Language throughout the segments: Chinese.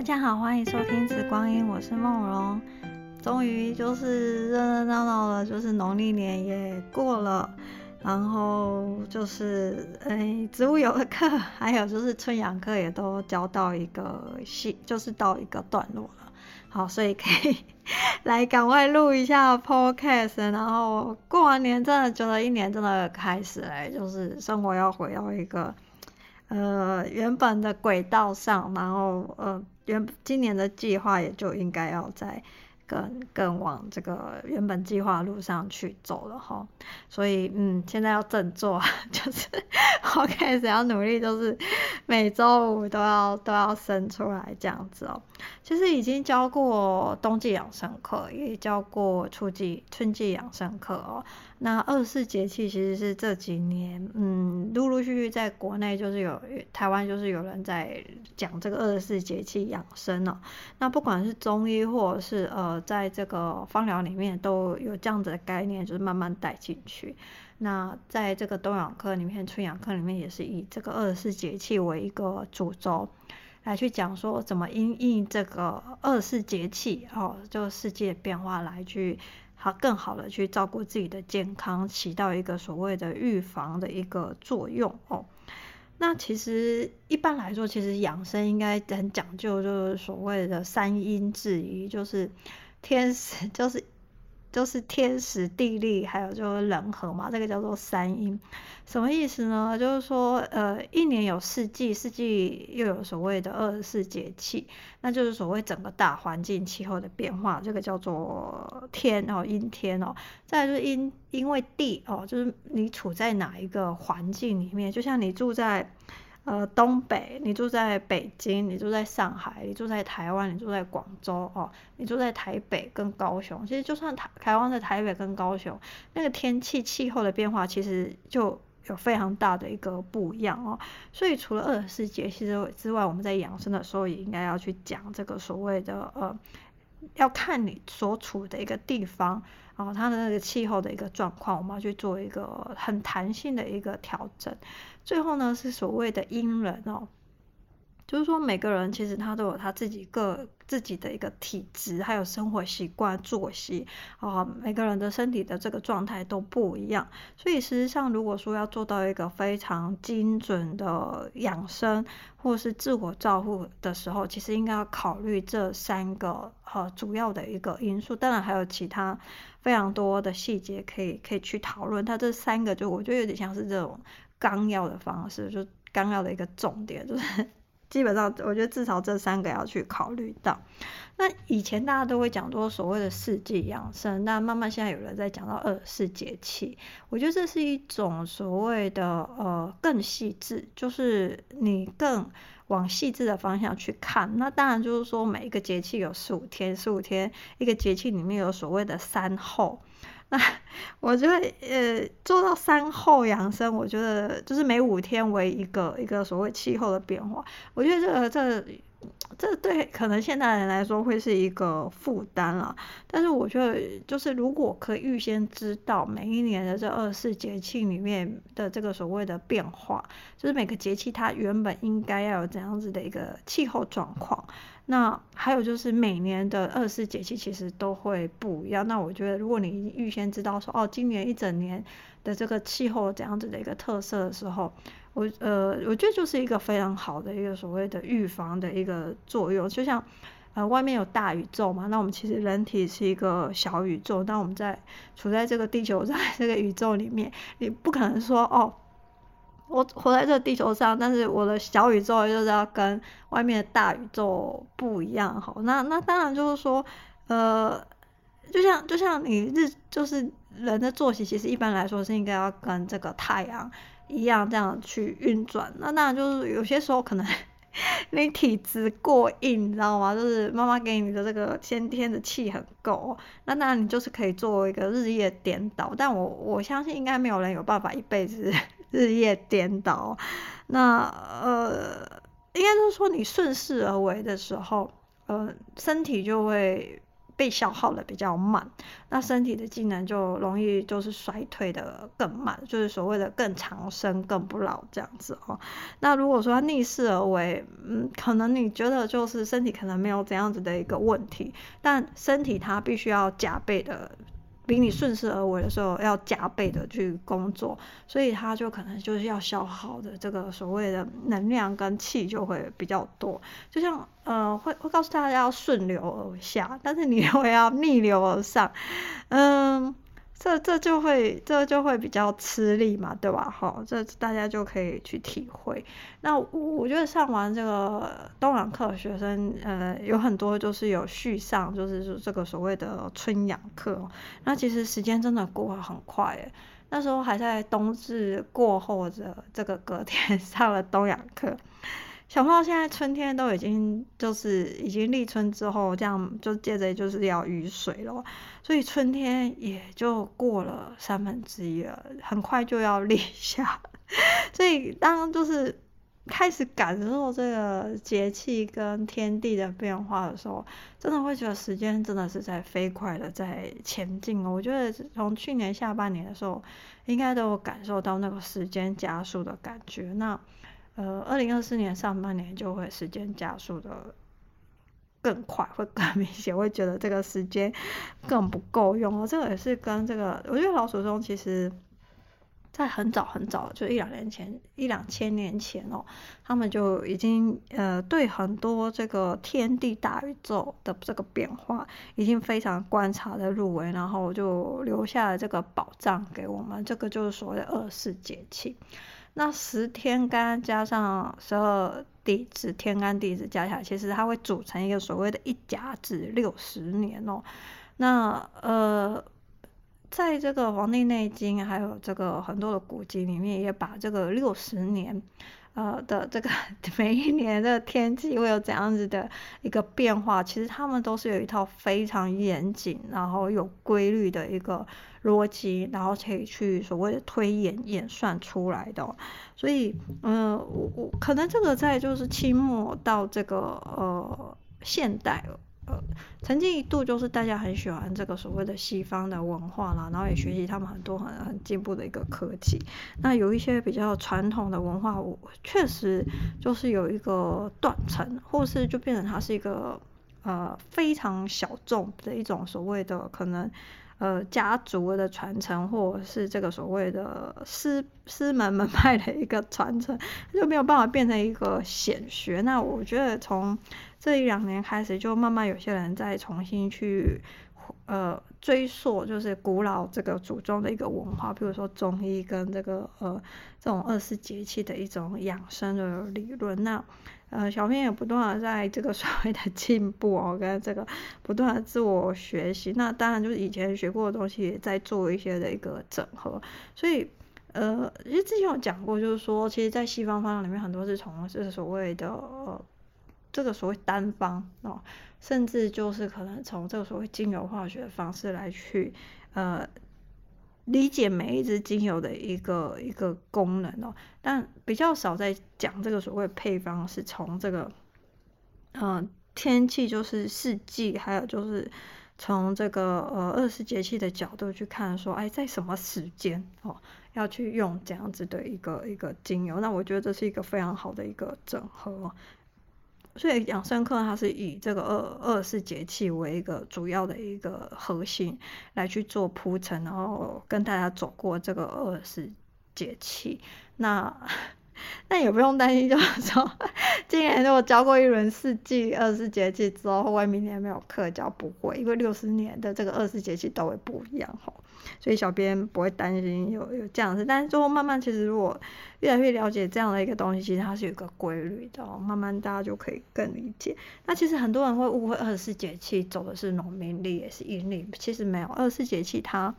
大家好，欢迎收听《紫光阴》，我是梦荣。终于就是热热闹闹了，就是农历年也过了，然后就是诶，植物油的课，还有就是春阳课也都教到一个系，就是到一个段落了。好，所以可以来赶快录一下 podcast，然后过完年真的觉得一年真的开始嘞，就是生活要回到一个呃原本的轨道上，然后呃原今年的计划也就应该要在。更更往这个原本计划路上去走了哈，所以嗯，现在要振作，就是 我开始要努力，就是每周五都要都要生出来这样子哦。其实已经教过冬季养生课，也教过春季春季养生课哦。那二十四节气其实是这几年嗯，陆陆续续在国内就是有台湾就是有人在讲这个二十四节气养生哦。那不管是中医或者是呃。在这个方疗里面都有这样子的概念，就是慢慢带进去。那在这个冬养课里面、春养课里面，也是以这个二十四节气为一个主轴来去讲说，怎么因应这个二十四节气哦，就世界变化来去好更好的去照顾自己的健康，起到一个所谓的预防的一个作用哦。那其实一般来说，其实养生应该很讲究，就是所谓的三阴制宜，就是。天时 就是就是天时地利，还有就是人和嘛，这个叫做三阴。什么意思呢？就是说，呃，一年有四季，四季又有所谓的二十四节气，那就是所谓整个大环境气候的变化，这个叫做天哦，阴天哦。再就是因因为地哦，就是你处在哪一个环境里面，就像你住在。呃，东北，你住在北京，你住在上海，你住在台湾，你住在广州哦，你住在台北跟高雄。其实就算台台湾的台北跟高雄，那个天气气候的变化，其实就有非常大的一个不一样哦。所以除了二十四节气之外，我们在养生的时候也应该要去讲这个所谓的呃，要看你所处的一个地方。然后，它的那个气候的一个状况，我们要去做一个很弹性的一个调整。最后呢，是所谓的阴人哦，就是说每个人其实他都有他自己个自己的一个体质，还有生活习惯、作息啊，每个人的身体的这个状态都不一样。所以实际上，如果说要做到一个非常精准的养生，或是自我照顾的时候，其实应该要考虑这三个呃主要的一个因素。当然还有其他。非常多的细节可以可以去讨论，它这三个就我觉得有点像是这种纲要的方式，就纲要的一个重点，就是基本上我觉得至少这三个要去考虑到。那以前大家都会讲说所谓的四季养生，那慢慢现在有人在讲到二十四节气，我觉得这是一种所谓的呃更细致，就是你更。往细致的方向去看，那当然就是说每一个节气有十五天，十五天一个节气里面有所谓的三候。那我觉得呃做到三候养生，我觉得就是每五天为一个一个所谓气候的变化，我觉得这个这个。这对可能现代人来说会是一个负担了，但是我觉得就是如果可以预先知道每一年的这二十四节气里面的这个所谓的变化，就是每个节气它原本应该要有怎样子的一个气候状况，那还有就是每年的二十四节气其实都会不一样。那我觉得如果你预先知道说哦，今年一整年的这个气候怎样子的一个特色的时候，我呃，我觉得就是一个非常好的一个所谓的预防的一个作用，就像呃外面有大宇宙嘛，那我们其实人体是一个小宇宙，那我们在处在这个地球在 这个宇宙里面，你不可能说哦，我活在这个地球上，但是我的小宇宙就是要跟外面的大宇宙不一样，好，那那当然就是说，呃，就像就像你日就是人的作息，其实一般来说是应该要跟这个太阳。一样这样去运转，那当然就是有些时候可能 你体质过硬，你知道吗？就是妈妈给你的这个先天的气很够，那当然你就是可以做一个日夜颠倒。但我我相信应该没有人有办法一辈子 日夜颠倒。那呃，应该就是说你顺势而为的时候，呃，身体就会被消耗的比较慢，那身体的机能就容易就是衰退的更慢，就是所谓的更长生更不老这样子哦。那如果说逆势而为，嗯，可能你觉得就是身体可能没有这样子的一个问题，但身体它必须要加倍的。比你顺势而为的时候要加倍的去工作，所以他就可能就是要消耗的这个所谓的能量跟气就会比较多，就像呃会会告诉大家要顺流而下，但是你会要逆流而上，嗯。这这就会这就会比较吃力嘛，对吧？好，这大家就可以去体会。那我我觉得上完这个东洋课学生，呃，有很多就是有续上，就是说这个所谓的春阳课。那其实时间真的过得很快诶，那时候还在冬至过后的这个隔天 上了东洋课。想不到现在春天都已经就是已经立春之后，这样就接着就是要雨水了，所以春天也就过了三分之一了，很快就要立夏。所以当就是开始感受这个节气跟天地的变化的时候，真的会觉得时间真的是在飞快的在前进。我觉得从去年下半年的时候，应该都有感受到那个时间加速的感觉。那。呃，二零二四年上半年就会时间加速的更快，会更明显，会觉得这个时间更不够用。这个也是跟这个，我觉得老祖宗其实，在很早很早，就一两年前，一两千年前哦，他们就已经呃对很多这个天地大宇宙的这个变化，已经非常观察的入微，然后就留下了这个宝藏给我们。这个就是所谓的二十四节气。那十天干加上十二地支，天干地支加起来，其实它会组成一个所谓的一甲子六十年哦。那呃，在这个《黄帝内经》还有这个很多的古籍里面，也把这个六十年。呃的这个 每一年的天气会有怎样子的一个变化？其实他们都是有一套非常严谨，然后有规律的一个逻辑，然后可以去所谓的推演演算出来的。所以，嗯、我我可能这个在就是清末到这个呃现代。曾经一度就是大家很喜欢这个所谓的西方的文化啦，然后也学习他们很多很很进步的一个科技。那有一些比较传统的文化，我确实就是有一个断层，或是就变成它是一个呃非常小众的一种所谓的可能。呃，家族的传承，或者是这个所谓的师师门门派的一个传承，就没有办法变成一个显学。那我觉得从这一两年开始，就慢慢有些人在重新去呃追溯，就是古老这个祖宗的一个文化，比如说中医跟这个呃这种二十节气的一种养生的理论。那呃，小编也不断的在这个 所谓的进步哦，跟这个不断的自我学习。那当然就是以前学过的东西，也在做一些的一个整合。所以，呃，其实之前有讲过，就是说，其实，在西方方向里面，很多是从这个所谓的呃，这个所谓单方哦，甚至就是可能从这个所谓精油化学的方式来去呃。理解每一支精油的一个一个功能哦，但比较少在讲这个所谓配方，是从这个嗯、天气，就是四季，还有就是从这个呃二十四节气的角度去看，说哎，在什么时间哦要去用这样子的一个一个精油，那我觉得这是一个非常好的一个整合。所以养生课它是以这个二二十四节气为一个主要的一个核心来去做铺陈，然后跟大家走过这个二十四节气。那那也不用担心，就是说今年如果教过一轮四季二十四节气之后，会不会明年没有课教？不会，因为六十年的这个二十四节气都会不一样哈。所以小编不会担心有有这样子，但是最后慢慢其实如果越来越了解这样的一个东西，其实它是有一个规律的，慢慢大家就可以更理解。那其实很多人会误会二十四节气走的是农民历也是阴历，其实没有，二十四节气它。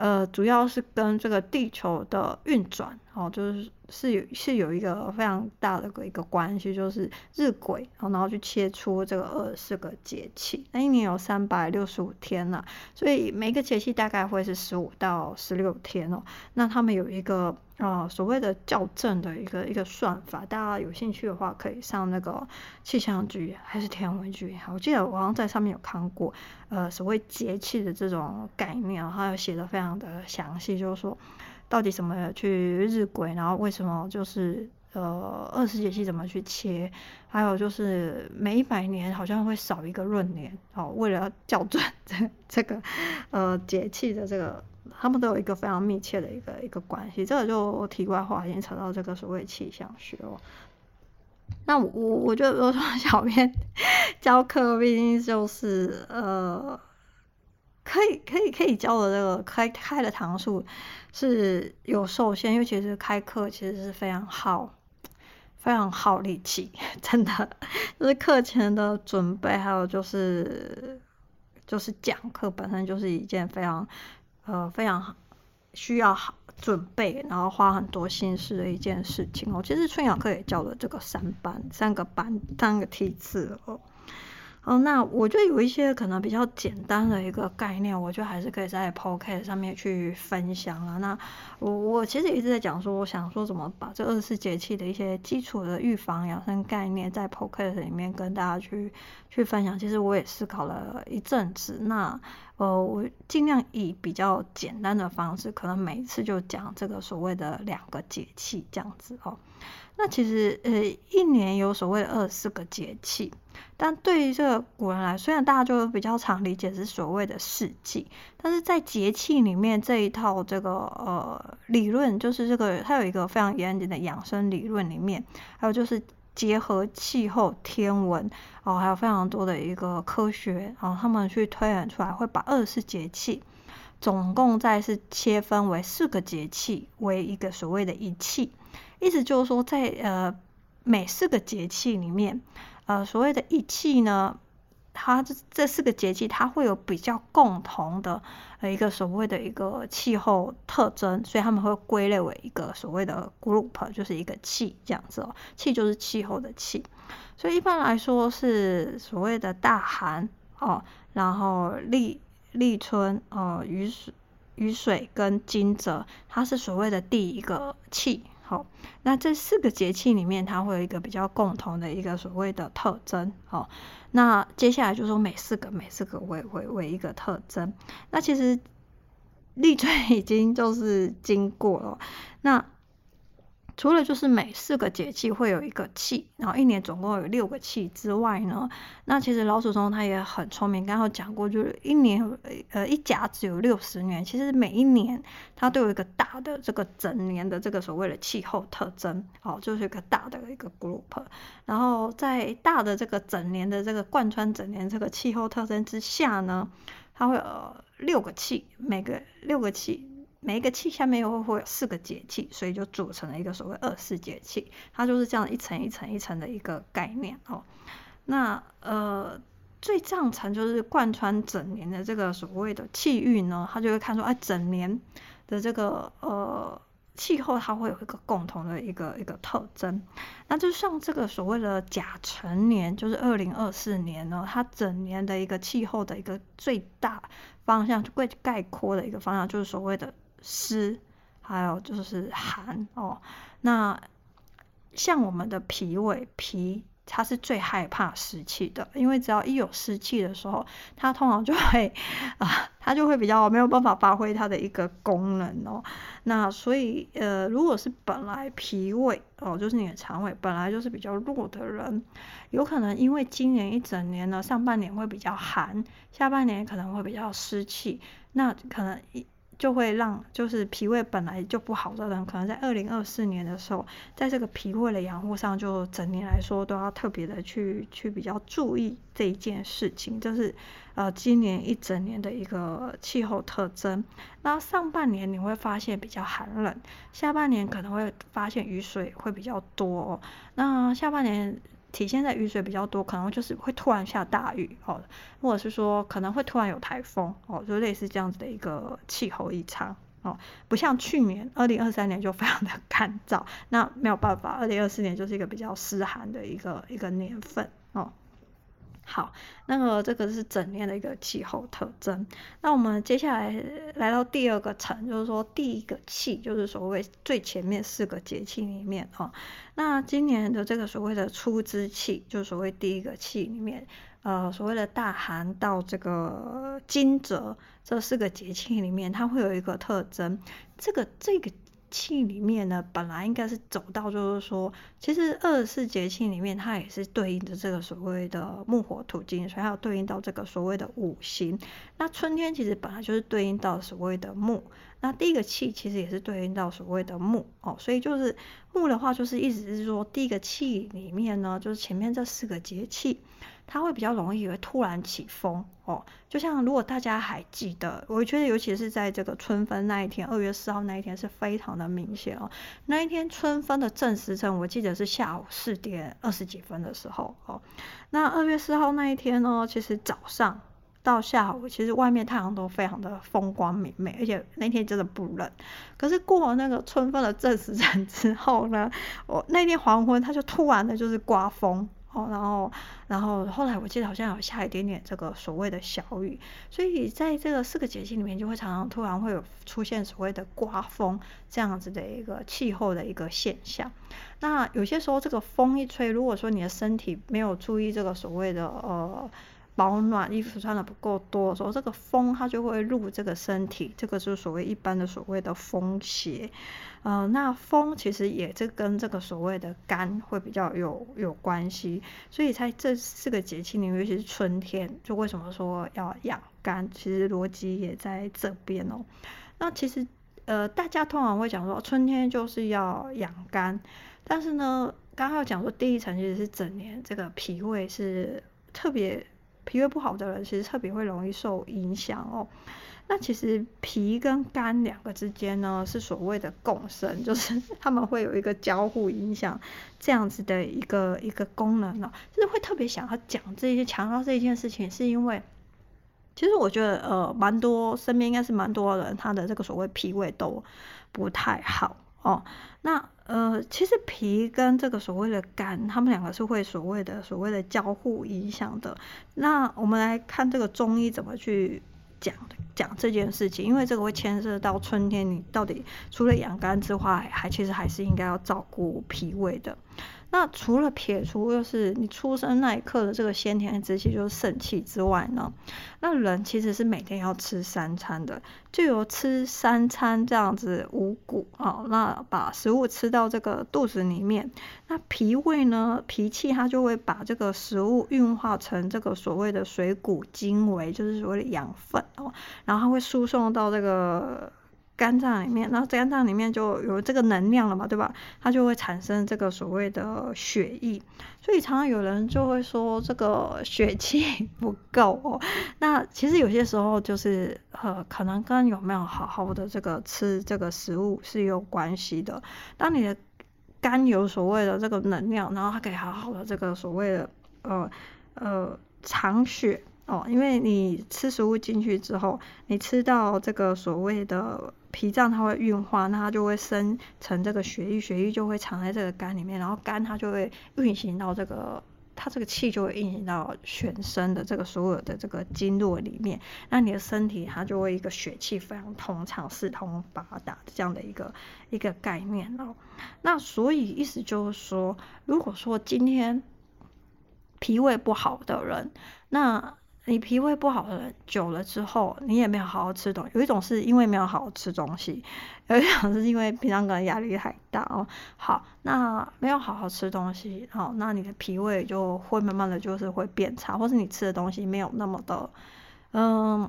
呃，主要是跟这个地球的运转，哦，就是是有是有一个非常大的一个关系，就是日晷，然后去切出这个二十四个节气。那一年有三百六十五天呢，所以每个节气大概会是十五到十六天哦。那他们有一个呃所谓的校正的一个一个算法，大家有兴趣的话可以上那个气象局还是天文局，我记得我好像在上面有看过，呃所谓节气的这种概念，它有写的非常的详细，就是说到底什么去日晷，然后为什么就是。呃，二十节气怎么去切？还有就是每一百年好像会少一个闰年哦，为了校准 这这个呃节气的这个，他们都有一个非常密切的一个一个关系。这个就题外话，已经扯到这个所谓气象学哦。那我我就说小编教课，毕竟就是呃，可以可以可以教的这个开开的堂数是有受限，因为其实开课其实是非常耗。非常耗力气，真的，就是课前的准备，还有就是就是讲课本身就是一件非常呃非常好需要好准备，然后花很多心思的一件事情哦。其实春阳课也教了这个三班三个班三个梯次哦。哦，那我觉得有一些可能比较简单的一个概念，我就还是可以在 p o c a s t 上面去分享啊。那我我其实一直在讲说，我想说怎么把这二十四节气的一些基础的预防养生概念，在 p o c a s t 里面跟大家去去分享。其实我也思考了一阵子，那呃，我尽量以比较简单的方式，可能每一次就讲这个所谓的两个节气这样子哦。那其实，呃，一年有所谓的二十四个节气，但对于这个古人来，虽然大家就比较常理解是所谓的四季，但是在节气里面这一套这个呃理论，就是这个它有一个非常严谨的养生理论里面，还有就是结合气候、天文哦，还有非常多的一个科学，然后他们去推演出来，会把二十四节气总共再是切分为四个节气为一个所谓的一气。意思就是说，在呃每四个节气里面，呃所谓的一气呢，它这这四个节气它会有比较共同的呃一个所谓的一个气候特征，所以他们会归类为一个所谓的 group，就是一个气这样子哦。气就是气候的气，所以一般来说是所谓的大寒哦，然后立立春哦，雨水雨水跟惊蛰，它是所谓的第一个气。好，那这四个节气里面，它会有一个比较共同的一个所谓的特征。好，那接下来就说每四个每四个为为为一个特征。那其实立春已经就是经过了，那。除了就是每四个节气会有一个气，然后一年总共有六个气之外呢，那其实老祖宗他也很聪明，刚刚讲过，就是一年呃一甲子有六十年，其实每一年它都有一个大的这个整年的这个所谓的气候特征，哦，就是一个大的一个 group，然后在大的这个整年的这个贯穿整年这个气候特征之下呢，它会有六个气，每个六个气。每一个气下面又会会有四个节气，所以就组成了一个所谓二四节气，它就是这样一层一层一层的一个概念哦。那呃最上层就是贯穿整年的这个所谓的气运呢，它就会看出哎整年的这个呃气候它会有一个共同的一个一个特征。那就像这个所谓的甲辰年，就是二零二四年呢，它整年的一个气候的一个最大方向，最概括的一个方向就是所谓的。湿，还有就是寒哦。那像我们的脾胃，脾它是最害怕湿气的，因为只要一有湿气的时候，它通常就会啊，它就会比较没有办法发挥它的一个功能哦。那所以呃，如果是本来脾胃哦，就是你的肠胃本来就是比较弱的人，有可能因为今年一整年呢，上半年会比较寒，下半年可能会比较湿气，那可能一。就会让就是脾胃本来就不好的人，可能在二零二四年的时候，在这个脾胃的养护上，就整年来说都要特别的去去比较注意这一件事情。就是呃今年一整年的一个气候特征。那上半年你会发现比较寒冷，下半年可能会发现雨水会比较多。那下半年。体现在雨水比较多，可能就是会突然下大雨哦，或者是说可能会突然有台风哦，就类似这样子的一个气候异常哦，不像去年二零二三年就非常的 干燥，那没有办法，二零二四年就是一个比较湿寒的一个一个年份哦。好，那个这个是整年的一个气候特征。那我们接下来来到第二个层，就是说第一个气，就是所谓最前面四个节气里面哦。那今年的这个所谓的初之气，就是所谓第一个气里面，呃，所谓的大寒到这个惊蛰这四个节气里面，它会有一个特征，这个这个。气里面呢，本来应该是走到，就是说，其实二十四节气里面，它也是对应的这个所谓的木火土金，所以它有对应到这个所谓的五行。那春天其实本来就是对应到所谓的木，那第一个气其实也是对应到所谓的木哦，所以就是木的话，就是意思是说，第一个气里面呢，就是前面这四个节气。它会比较容易会突然起风哦，就像如果大家还记得，我觉得尤其是在这个春分那一天，二月四号那一天是非常的明显哦。那一天春分的正时辰，我记得是下午四点二十几分的时候哦。那二月四号那一天呢，其实早上到下午，其实外面太阳都非常的风光明媚，而且那天真的不冷。可是过了那个春分的正时辰之后呢，我那天黄昏，它就突然的就是刮风。哦，然后，然后后来我记得好像有下一点点这个所谓的小雨，所以在这个四个节气里面，就会常常突然会有出现所谓的刮风这样子的一个气候的一个现象。那有些时候这个风一吹，如果说你的身体没有注意这个所谓的呃。保暖，衣服穿的不够多的时候，这个风它就会入这个身体，这个就是所谓一般的所谓的风邪。呃，那风其实也是跟这个所谓的肝会比较有有关系，所以在这四个节气里面，尤其是春天，就为什么说要养肝，其实逻辑也在这边哦。那其实呃，大家通常会讲说春天就是要养肝，但是呢，刚刚讲说第一层其实是整年这个脾胃是特别。脾胃不好的人，其实特别会容易受影响哦。那其实脾跟肝两个之间呢，是所谓的共生，就是他们会有一个交互影响这样子的一个一个功能哦。就是会特别想要讲这些，强调这一件事情，是因为其实我觉得呃，蛮多身边应该是蛮多人，他的这个所谓脾胃都不太好。哦，那呃，其实脾跟这个所谓的肝，他们两个是会所谓的所谓的交互影响的。那我们来看这个中医怎么去讲讲这件事情，因为这个会牵涉到春天，你到底除了养肝之外，还其实还是应该要照顾脾胃的。那除了撇除就是你出生那一刻的这个先天之气就是肾气之外呢，那人其实是每天要吃三餐的，就有吃三餐这样子五谷啊，那把食物吃到这个肚子里面，那脾胃呢，脾气它就会把这个食物运化成这个所谓的水谷精微，就是所谓的养分哦，然后它会输送到这个。肝脏里面，然后肝脏里面就有这个能量了嘛，对吧？它就会产生这个所谓的血液，所以常常有人就会说这个血气 不够哦。那其实有些时候就是呃，可能跟有没有好好的这个吃这个食物是有关系的。当你的肝有所谓的这个能量，然后它可以好好的这个所谓的呃呃藏血哦，因为你吃食物进去之后，你吃到这个所谓的。脾脏它会运化，那它就会生成这个血液，血液就会藏在这个肝里面，然后肝它就会运行到这个，它这个气就会运行到全身的这个所有的这个经络里面，那你的身体它就会一个血气非常通畅、四通八达这样的一个一个概念哦。那所以意思就是说，如果说今天脾胃不好的人，那你脾胃不好的人，久了之后，你也没有好好吃东西。有一种是因为没有好好吃东西，有一种是因为平常可能压力太大哦。好，那没有好好吃东西，好，那你的脾胃就会慢慢的就是会变差，或是你吃的东西没有那么的，嗯，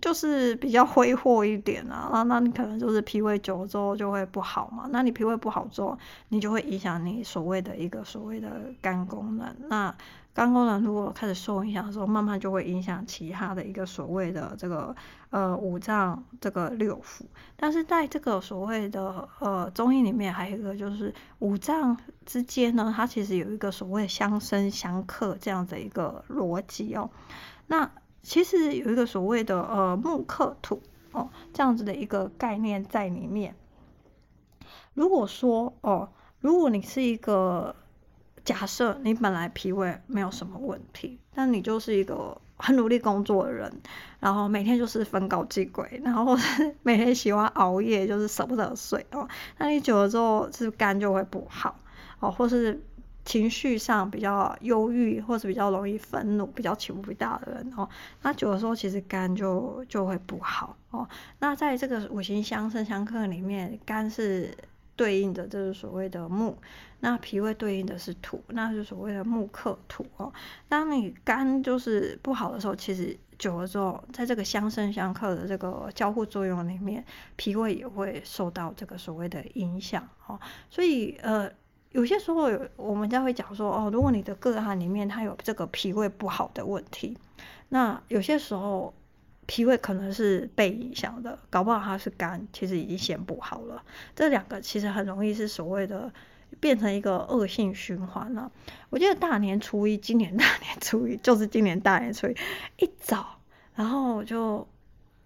就是比较挥霍一点啊。那那你可能就是脾胃久了之后就会不好嘛。那你脾胃不好之后，你就会影响你所谓的一个所谓的肝功能。那肝功能如果开始受影响的时候，慢慢就会影响其他的一个所谓的这个呃五脏这个六腑。但是在这个所谓的呃中医里面，还有一个就是五脏之间呢，它其实有一个所谓相生相克这样的一个逻辑哦。那其实有一个所谓的呃木克土哦这样子的一个概念在里面。如果说哦，如果你是一个假设你本来脾胃没有什么问题，但你就是一个很努力工作的人，然后每天就是分高继贵，然后 每天喜欢熬夜，就是舍不得睡哦。那你久了之后，是肝就会不好哦，或是情绪上比较忧郁，或是比较容易愤怒、比较起伏不大的人哦。那久的时候，其实肝就就会不好哦。那在这个五行相生相克里面，肝是。对应的就是所谓的木，那脾胃对应的是土，那就是所谓的木克土哦。当你肝就是不好的时候，其实久了之后，在这个相生相克的这个交互作用里面，脾胃也会受到这个所谓的影响哦。所以呃，有些时候我们家会讲说哦，如果你的个案里面他有这个脾胃不好的问题，那有些时候。脾胃可能是被影响的，搞不好它是肝，其实已经先不好了。这两个其实很容易是所谓的变成一个恶性循环了。我记得大年初一，今年大年初一就是今年大年初一一早，然后就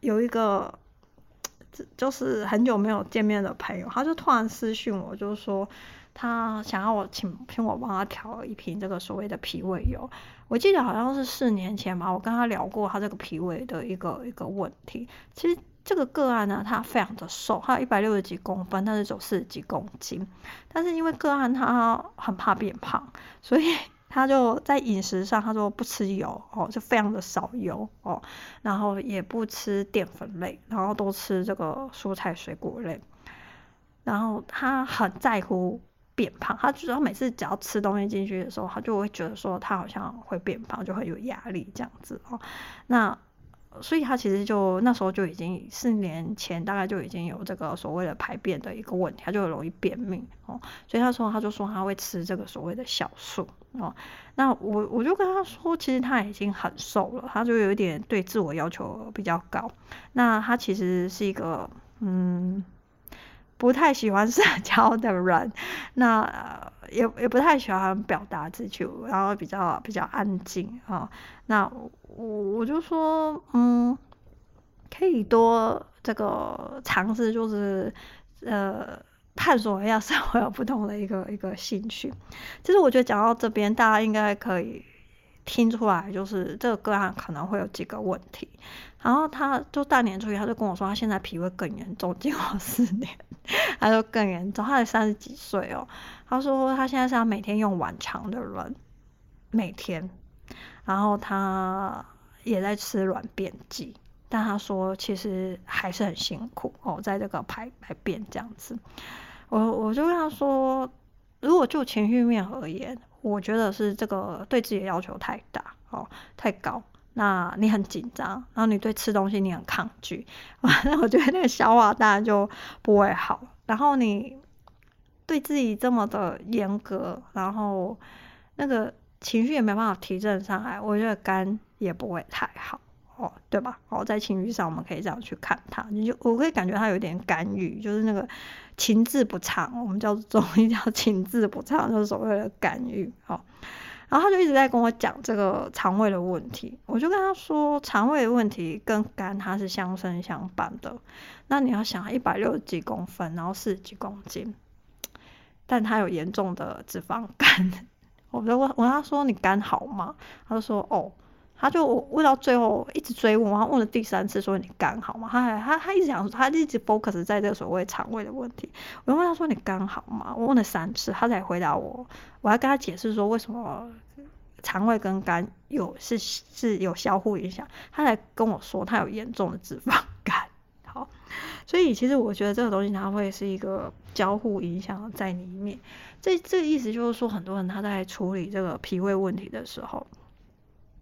有一个就是很久没有见面的朋友，他就突然私讯我，就是说。他想要我请请我帮他调一瓶这个所谓的脾胃油，我记得好像是四年前吧，我跟他聊过他这个脾胃的一个一个问题。其实这个个案呢，他非常的瘦，他有一百六十几公分，但是走四十几公斤。但是因为个案他很怕变胖，所以他就在饮食上他说不吃油哦，就非常的少油哦，然后也不吃淀粉类，然后都吃这个蔬菜水果类，然后他很在乎。变胖，他觉得他每次只要吃东西进去的时候，他就会觉得说他好像会变胖，就会有压力这样子哦。那所以他其实就那时候就已经四年前大概就已经有这个所谓的排便的一个问题，他就容易便秘哦。所以他说他就说他会吃这个所谓的酵素哦。那我我就跟他说，其实他已经很瘦了，他就有一点对自我要求比较高。那他其实是一个嗯。不太喜欢社交的人，那也也不太喜欢表达自己，然后比较比较安静啊。那我我就说，嗯，可以多这个尝试，就是呃探索一下生活有不同的一个一个兴趣。其实我觉得讲到这边，大家应该可以听出来，就是这个个案可能会有几个问题。然后他就大年初一，他就跟我说，他现在脾胃更严重，经过四年。他说更严重，他才三十几岁哦。他说他现在是要每天用晚肠的人，每天，然后他也在吃软便剂，但他说其实还是很辛苦哦，在这个排排便这样子。我我就跟他说，如果就情绪面而言，我觉得是这个对自己的要求太大哦，太高。那你很紧张，然后你对吃东西你很抗拒，那我觉得那个消化当然就不会好。然后你对自己这么的严格，然后那个情绪也没办法提振上来，我觉得肝也不会太好哦，对吧？哦，在情绪上我们可以这样去看它，你就我可以感觉它有点肝郁，就是那个情志不畅，我们叫 中医叫情志不畅，就是所谓的肝郁哦。然后他就一直在跟我讲这个肠胃的问题，我就跟他说，肠胃的问题跟肝它是相生相伴的。那你要想，一百六十几公分，然后四十几公斤，但他有严重的脂肪肝。我就问，我他说，你肝好吗？他就说，哦。他就问到最后一直追问，然后问了第三次说，你肝好吗？他还他他一直想说，他一直 focus 在这个所谓肠胃的问题。我就问他说，你肝好吗？我问了三次，他才回答我。我还跟他解释说，为什么肠胃跟肝有是是有相互影响。他才跟我说他有严重的脂肪肝。好，所以其实我觉得这个东西它会是一个交互影响在里面。这这意思就是说，很多人他在处理这个脾胃问题的时候。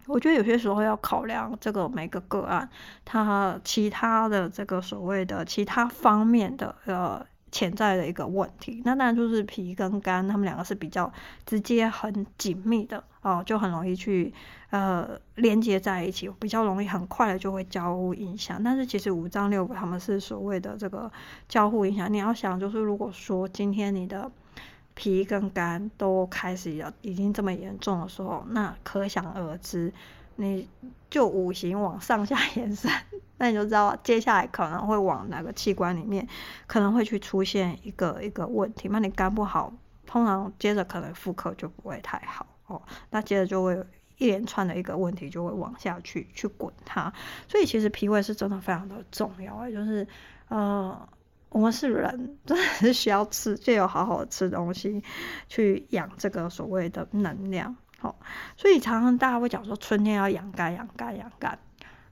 我觉得有些时候要考量这个每个个案，它其他的这个所谓的其他方面的呃潜在的一个问题。那当然就是脾跟肝，他们两个是比较直接、很紧密的哦，就很容易去呃连接在一起，比较容易很快的就会交互影响。但是其实五脏六腑他们是所谓的这个交互影响。你要想，就是如果说今天你的脾跟肝都开始要已经这么严重的时候，那可想而知，你就五行往上下 延伸，那你就知道接下来可能会往哪个器官里面可能会去出现一个一个问题。那你肝不好，通常接着可能妇科就不会太好哦，那接着就会一连串的一个问题就会往下去去滚它，所以其实脾胃是真的非常的重要，就是呃。我们是人，真的是需要吃，就有好好吃东西，去养这个所谓的能量。好，所以常常大家会讲说，春天要养肝、养肝、养肝。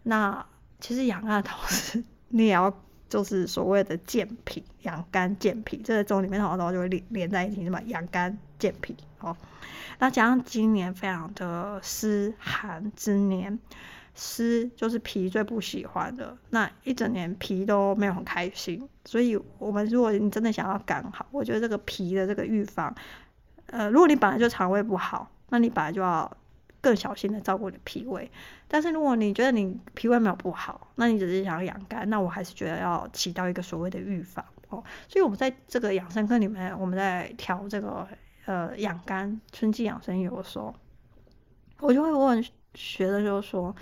那其实养肝的同时，你也要就是所谓的健脾、养肝、健脾。这个中里面好多就会连连在一起，什么养肝、健脾。哦，那加上今年非常的湿寒之年。湿就是脾最不喜欢的，那一整年脾都没有很开心，所以我们如果你真的想要肝好，我觉得这个脾的这个预防，呃，如果你本来就肠胃不好，那你本来就要更小心的照顾你的脾胃。但是如果你觉得你脾胃没有不好，那你只是想要养肝，那我还是觉得要起到一个所谓的预防哦。所以我们在这个养生课里面，我们在调这个呃养肝春季养生油的时候，我就会问。学的就是说，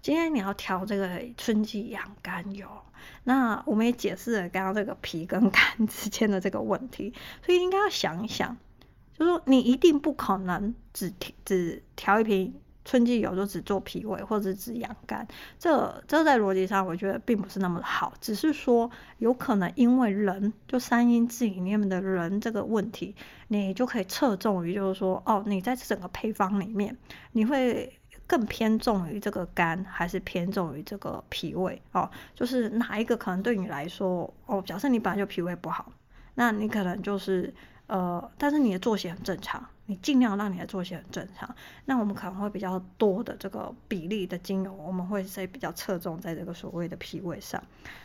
今天你要调这个春季养肝油，那我们也解释了刚刚这个脾跟肝 之间的这个问题，所以应该要想一想，就是说你一定不可能只只调一瓶春季油就只做脾胃或者只养肝，这这在逻辑上我觉得并不是那么好，只是说有可能因为人就三阴治里面的人这个问题，你就可以侧重于就是说哦，你在整个配方里面你会。更偏重于这个肝，还是偏重于这个脾胃哦？就是哪一个可能对你来说哦？假设你本来就脾胃不好，那你可能就是呃，但是你的作息很正常，你尽量让你的作息很正常。那我们可能会比较多的这个比例的精油，我们会是比较侧重在这个所谓的脾胃上。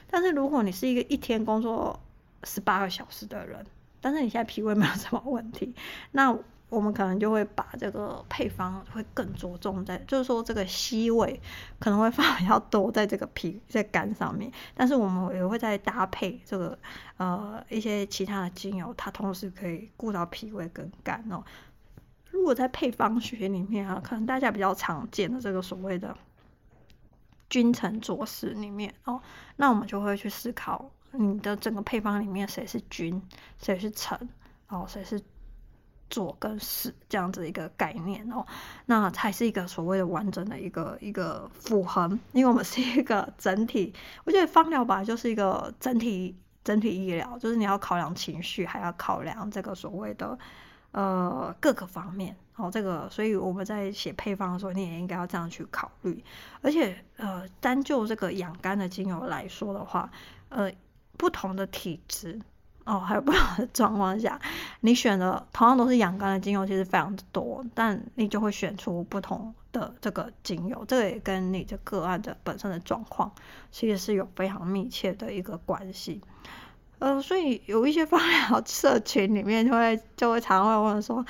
但是如果你是一个一天工作十八个小时的人，但是你现在脾胃没有什么问题，那。我们可能就会把这个配方会更着重在，就是说这个西味可能会 放比较多在这个脾在肝上面，但是我们也会再搭配这个呃一些其他的精油，它同时可以顾到脾胃跟肝哦。如果在配方学里面啊，可能大家比较常见的这个所谓的君臣佐使里面哦，那我们就会去思考你的整个配方里面谁是君，谁是臣哦，谁是。佐跟是这样子一个概念哦，那才是一个所谓的完整的一个一个符合，因为我们是一个整体。我觉得芳疗吧就是一个整体整体医疗，就是你要考量情绪，还要考量这个所谓的呃各个方面哦。这个，所以我们在写配方的时候，你也应该要这样去考虑。而且呃，单就这个养肝的精油来说的话，呃，不同的体质。哦，还有不同的状况下，你选的同样都是养肝的精油，其实非常的多，但你就会选出不同的这个精油，这个也跟你的个案的本身的状况其实是有非常密切的一个关系。呃，所以有一些芳疗 社群里面就会就会常会问说，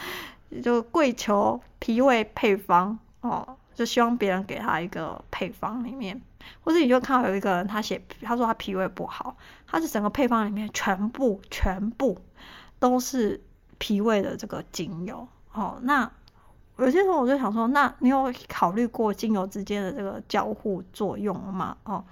就跪求脾胃配方哦。就希望别人给他一个配方里面，或者你就看到有一个人他写，他说他脾胃不好，他是整个配方里面全部全部都是脾胃的这个精油哦。那有些时候我就想说，那你有考虑过精油之间的这个交互作用吗？哦，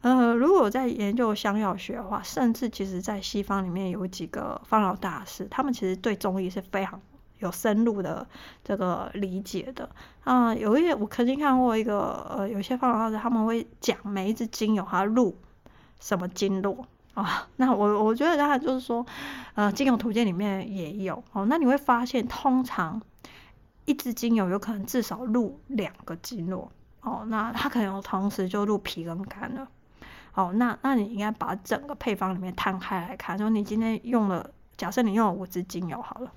呃，如果在研究香药学的话，甚至其实在西方里面有几个方疗大师，他们其实对中医是非常。有深入的这个理解的。啊，有一些我曾经看过一个呃，有些方法是他们会讲每一支精油它入什么经络。啊，那我我觉得当然就是说，呃，精油图鉴里面也有。哦，那你会发现通常一支精油有可能至少入两个经络。哦，那它可能同时就入脾跟肝了。哦，那那你应该把整个配方里面摊开来看，说你今天用了，假设你用了五支精油好了。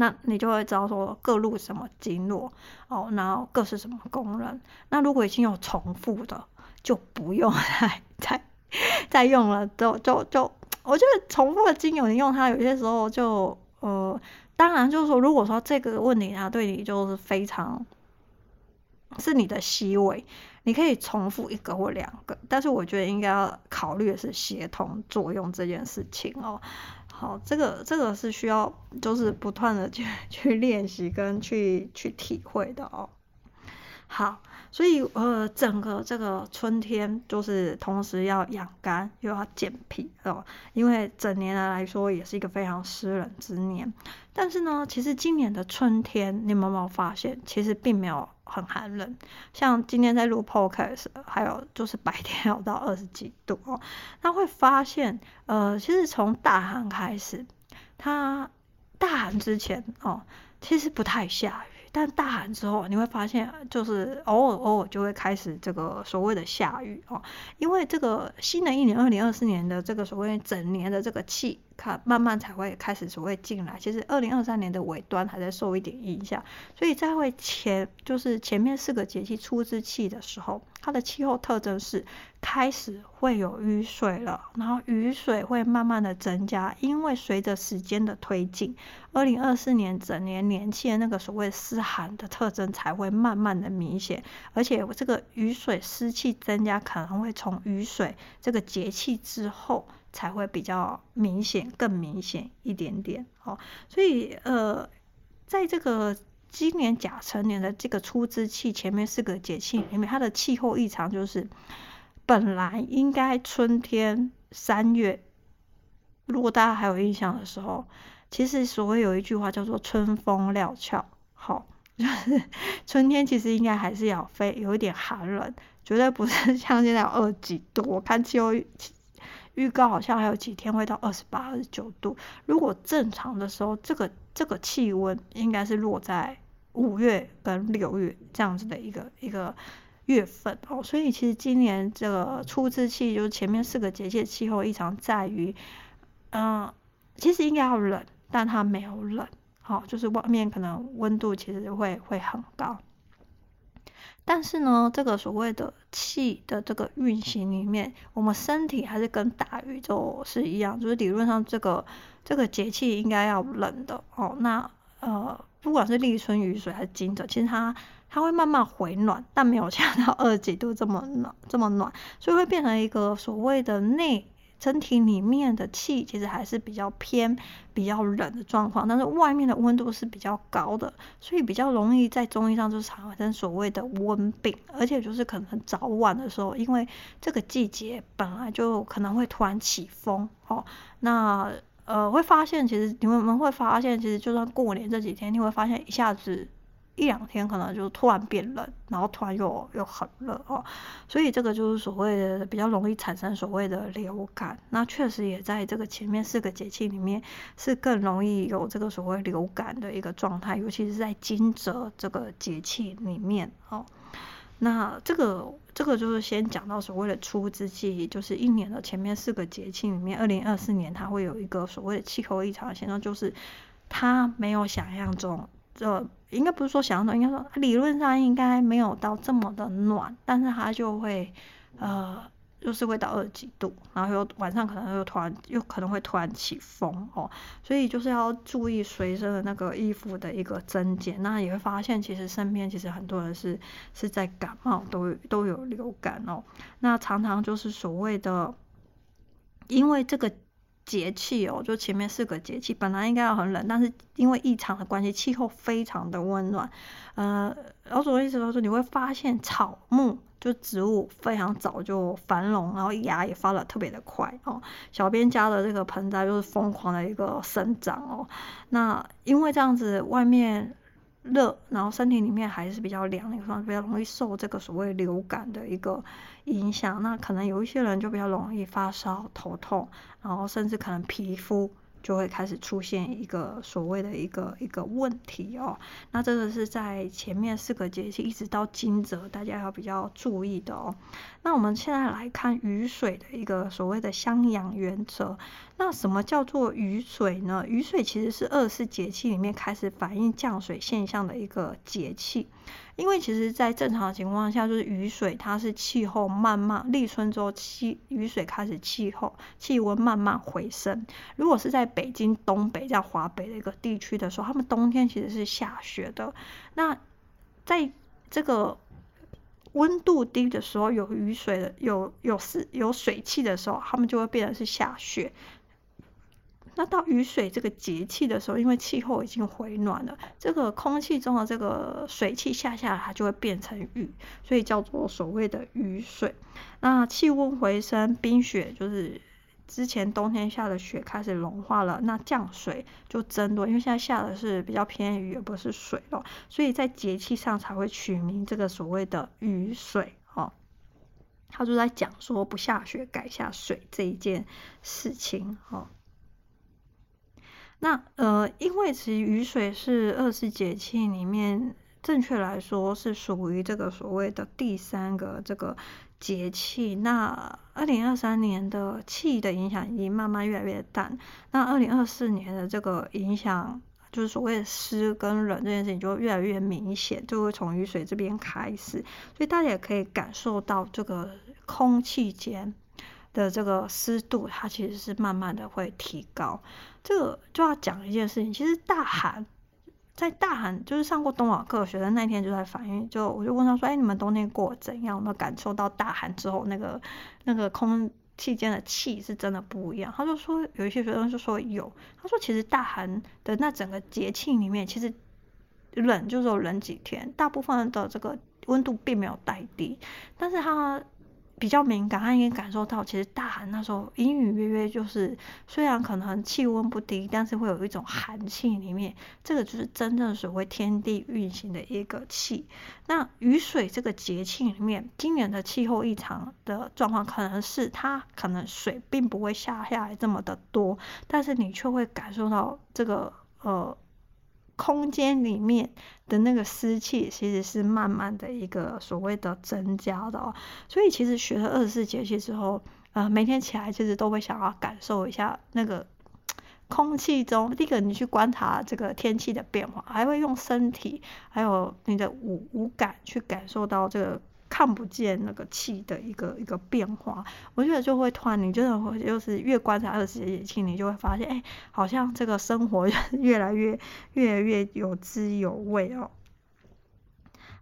那你就会知道说各路什么经络哦，然后各是什么功能。那如果已经有重复的，就不用 再再再用了。就就就，我觉得重复的精油你用它，有些时候就呃，当然就是说，如果说这个问题它对你就是非常是你的习为，你可以重复一个或两个，但是我觉得应该要考虑的是协同作用这件事情哦。好，这个这个是需要就是不断的去 去练习跟去去体会的哦。好，所以呃，整个这个春天就是同时要养肝又要健脾哦，因为整年来来说也是一个非常湿冷之年。但是呢，其实今年的春天，你们有没有发现，其实并没有很寒冷？像今天在录 podcast，还有就是白天有到二十几度哦，那会发现呃，其实从大寒开始，它大寒之前哦，其实不太下雨。但大寒之后，你会发现，就是偶尔偶尔就会开始这个所谓的下雨哦，因为这个新的一年二零二四年的这个所谓整年的这个气。看，慢慢才会开始所谓进来。其实二零二三年的尾端还在受一点影响，所以在会前就是前面四个节气出之气的时候，它的气候特征是开始会有雨水了，然后雨水会慢慢的增加，因为随着时间的推进，二零二四年整年年气的那个所谓湿寒的特征才会慢慢的明显，而且这个雨水湿气增加可能会从雨水这个节气之后。才会比较明显，更明显一点点哦。所以呃，在这个今年甲辰年的这个初之气前面四个节气里面，它的气候异常就是，本来应该春天三月，如果大家还有印象的时候，其实所谓有一句话叫做“春风料峭”，好，就是春天其实应该还是要非有一点寒冷，绝对不是像现在有二几度，我看气候。预告好像还有几天会到二十八、二十九度。如果正常的时候，这个这个气温应该是落在五月跟六月这样子的一个一个月份哦。所以其实今年这个初之气，就是前面四个节气气候异常在于，嗯、其实应该要冷，但它没有冷，好、哦，就是外面可能温度其实会会很高。但是呢，这个所谓的气的这个运行里面，我们身体还是跟大宇宙是一样，就是理论上这个这个节气应该要冷的哦。那呃，不管是立春雨水还是惊蛰，其实它它会慢慢回暖，但没有 降到二十几度这么暖这么暖，所以会变成一个所谓的内。身体里面的气其实还是比较偏比较冷的状况，但是外面的温度是比较高的，所以比较容易在中医上就产生所谓的温病，而且就是可能早晚的时候，因为这个季节本来就可能会突然起风哦，那呃会发现其实你们会发现其实就算过年这几天，你会发现一下子。一两天可能就突然变冷，然后突然又又很热哦，所以这个就是所谓的比较容易产生所谓的流感。那确实也在这个前面四个节气里面是更容易有这个所谓流感的一个状态，尤其是在惊蛰这个节气里面哦。那这个这个就是先讲到所谓的初之气，就是一年的前面四个节气里面，二零二四年它会有一个所谓的气候异常现象，就是它没有想象中。这应该不是说想象中，应该说理论上应该没有到这么的暖，但是它就会，呃，就是会到二十几度，然后又晚上可能又突然又可能会突然起风哦，所以就是要注意随身的那个衣服的一个增减。那也会发现，其实身边其实很多人是是在感冒，都都有流感哦。那常常就是所谓的，因为这个。节气哦，就前面四个节气本来应该要很冷，但是因为异常的关系，气候非常的温暖。呃，老祖的意思就是，你会发现草木就植物非常早就繁荣，然后芽也发的特别的快哦。小编家的这个盆栽就是疯狂的一个生长哦。那因为这样子，外面。热，然后身体里面还是比较凉，那个比较容易受这个所谓流感的一个影响。那可能有一些人就比较容易发烧、头痛，然后甚至可能皮肤。就会开始出现一个所谓的一个一个问题哦，那这个是在前面四个节气一直到惊蛰，大家要比较注意的哦。那我们现在来看雨水的一个所谓的相养原则。那什么叫做雨水呢？雨水其实是二十四节气里面开始反映降水现象的一个节气。因为其实，在正常的情况下，就是雨水它是气候慢慢立春之后，气雨水开始气候气温慢慢回升。如果是在北京东北在华北的一个地区的时候，他们冬天其实是下雪的。那在这个温度低的时候，有雨水的，有有是有水汽的时候，他们就会变成是下雪。那到雨水这个节气的时候，因为气候已经回暖了，这个空气中的这个水汽下下来，它就会变成雨，所以叫做所谓的雨水。那气温回升，冰雪就是之前冬天下的雪开始融化了，那降水就增多，因为现在下的是比较偏雨，而不是水了，所以在节气上才会取名这个所谓的雨水哦。他就在讲说不下雪改下水这一件事情哈。那呃，因为其实雨水是二十四节气里面，正确来说是属于这个所谓的第三个这个节气。那二零二三年的气的影响已经慢慢越来越淡，那二零二四年的这个影响。就是所谓的湿跟冷这件事情就越来越明显，就会从雨水这边开始，所以大家也可以感受到这个空气间的这个湿度，它其实是慢慢的会提高。这个就要讲一件事情，其实大寒在大寒，就是上过冬网课学生那天就在反映，就我就问他说：“哎，你们冬天过怎样？有没有感受到大寒之后那个那个空？”气间的气是真的不一样，他就说有一些学生就说有，他说其实大寒的那整个节气里面，其实冷就是冷几天，大部分的这个温度并没有带低，但是他。比较敏感，他应该感受到，其实大寒那时候隐隐约约就是，虽然可能气温不低，但是会有一种寒气里面，这个就是真正所谓天地运行的一个气。那雨水这个节气里面，今年的气候异常的状况，可能是它可能水并不会下下来这么的多，但是你却会感受到这个呃。空间里面的那个湿气，其实是慢慢的一个所谓的增加的哦。所以其实学了二十四节气之后，呃，每天起来其实都会想要感受一下那个空气中，第一个你去观察这个天气的变化，还会用身体还有你的五五感去感受到这个。看不见那个气的一个一个变化，我觉得就会突然，你真的会就是越观察二十四节气，你就会发现，哎，好像这个生活越来越越来越有滋有味哦。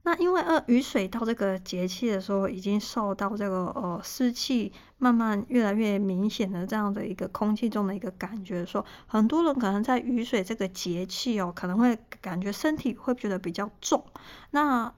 那因为呃雨水到这个节气的时候，已经受到这个呃湿气慢慢越来越明显的这样的一个空气中的一个感觉，说很多人可能在雨水这个节气哦，可能会感觉身体会觉得比较重，那。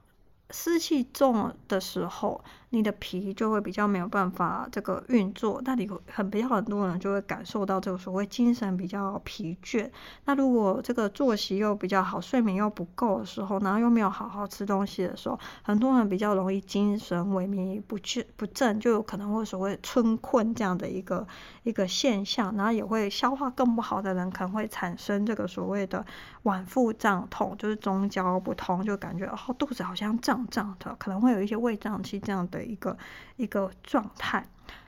湿气重的时候，你的脾就会比较没有办法这个运作，那你很比较很多人就会感受到这个所谓精神比较疲倦。那如果这个作息又比较好，睡眠又不够的时候，然后又没有好好吃东西的时候，很多人比较容易精神萎靡不振，不振就有可能会所谓春困这样的一个一个现象，然后也会消化更不好的人可能会产生这个所谓的脘腹胀痛，就是中焦不通，就感觉哦肚子好像胀胀的，可能会有一些胃胀气这样的。一个一个状态，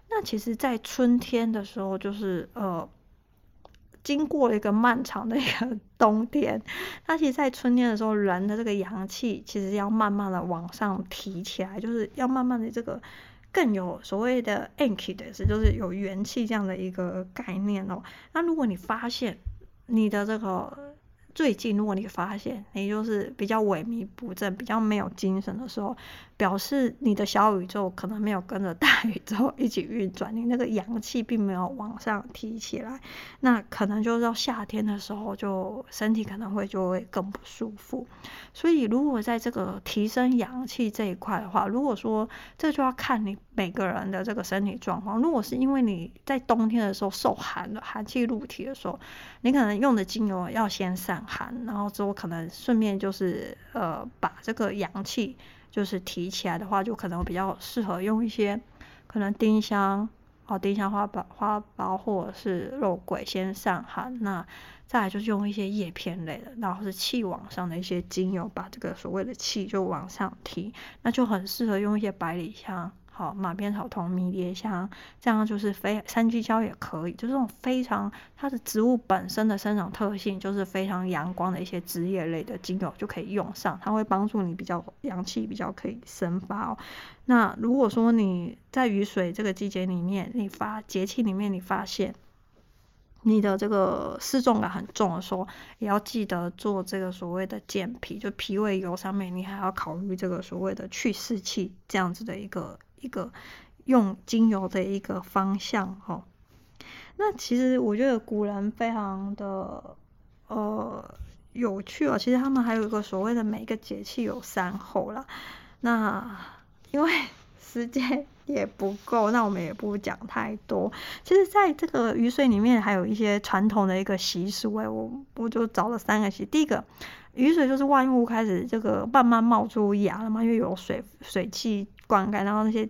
那其实，在春天的时候，就是呃，经过了一个漫长的一个 冬天，那其实，在春天的时候，人的这个阳气其实要慢慢的往上提起来，就是要慢慢的这个更有所谓的元气的是，就是有元气这样的一个概念哦。那如果你发现你的这个。最近，如果你发现你就是比较萎靡不振、比较没有精神的时候，表示你的小宇宙可能没有跟着大宇宙一起运转，你那个阳气并没有往上提起来，那可能就到夏天的时候，就身体可能会就会更不舒服。所以，如果在这个提升阳气这一块的话，如果说这就要看你每个人的这个身体状况。如果是因为你在冬天的时候受寒了，寒气入体的时候，你可能用的精油要先散。寒，然后之后可能顺便就是呃把这个阳气就是提起来的话，就可能比较适合用一些可能丁香哦，丁香花苞花苞或者是肉桂先散寒，那再来就是用一些叶片类的，然后是气往上的一些精油，把这个所谓的气就往上提，那就很适合用一些百里香。好，马鞭草、同迷迭香，这样就是非三鸡椒也可以，就这种非常它的植物本身的生长特性，就是非常阳光的一些枝叶类的精油就可以用上，它会帮助你比较阳气比较可以生发哦。那如果说你在雨水这个季节里面，你发节气里面你发现你的这个湿重感很重的时候，也要记得做这个所谓的健脾，就脾胃油上面你还要考虑这个所谓的去湿气这样子的一个。一个用精油的一个方向哦，那其实我觉得古人非常的呃有趣哦。其实他们还有一个所谓的每个节气有三候啦。那因为时间 也不够，那我们也不讲太多。其实，在这个雨水里面，还有一些传统的一个习俗哎，我我就找了三个习。第一个，雨水就是万物开始这个慢慢冒出芽了嘛，因为有水水汽灌溉，然后那些。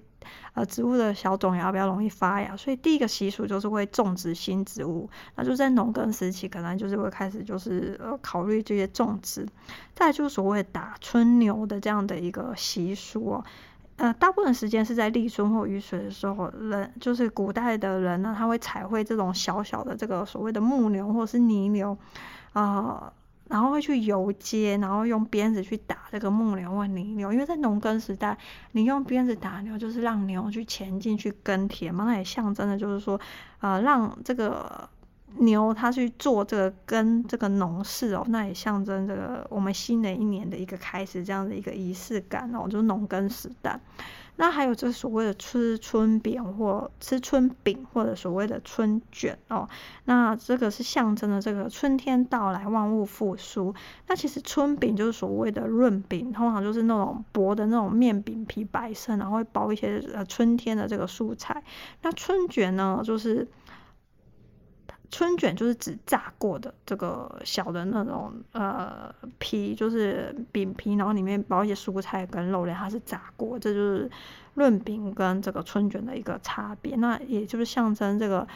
呃，植物的小种芽比较容易发芽，所以第一个习俗就是会种植新植物。那就在农耕时期，可能就是会开始就是呃考虑这些种植。再就是所谓打春牛的这样的一个习俗哦。呃，大部分时间是在立春或雨水的时候，人就是古代的人呢，他会彩绘这种小小的这个所谓的木牛或者是泥牛啊。然后会去游街，然后用鞭子去打这个木牛或泥牛，因为在农耕时代，你用鞭子打牛就是让牛去前进去耕田嘛，那也象征的就是说，呃，让这个牛它去做这个耕这个农事哦，那也象征这个我们新的一年的一个开始，这样的一个仪式感哦，就是农耕时代。那还有这所谓的吃春饼或吃春饼，或者所谓的春卷哦，那这个是象征的这个春天到来，万物复苏。那其实春饼就是所谓的润饼，通常就是那种薄的那种面饼皮，白色，然后会包一些呃春天的这个蔬菜。那春卷呢，就是。春卷就是指炸过的这个小的那种呃皮，就是饼皮，然后里面包一些蔬菜跟肉类，它是炸过，这就是润饼跟这个春卷的一个差别。那也就是象征这个。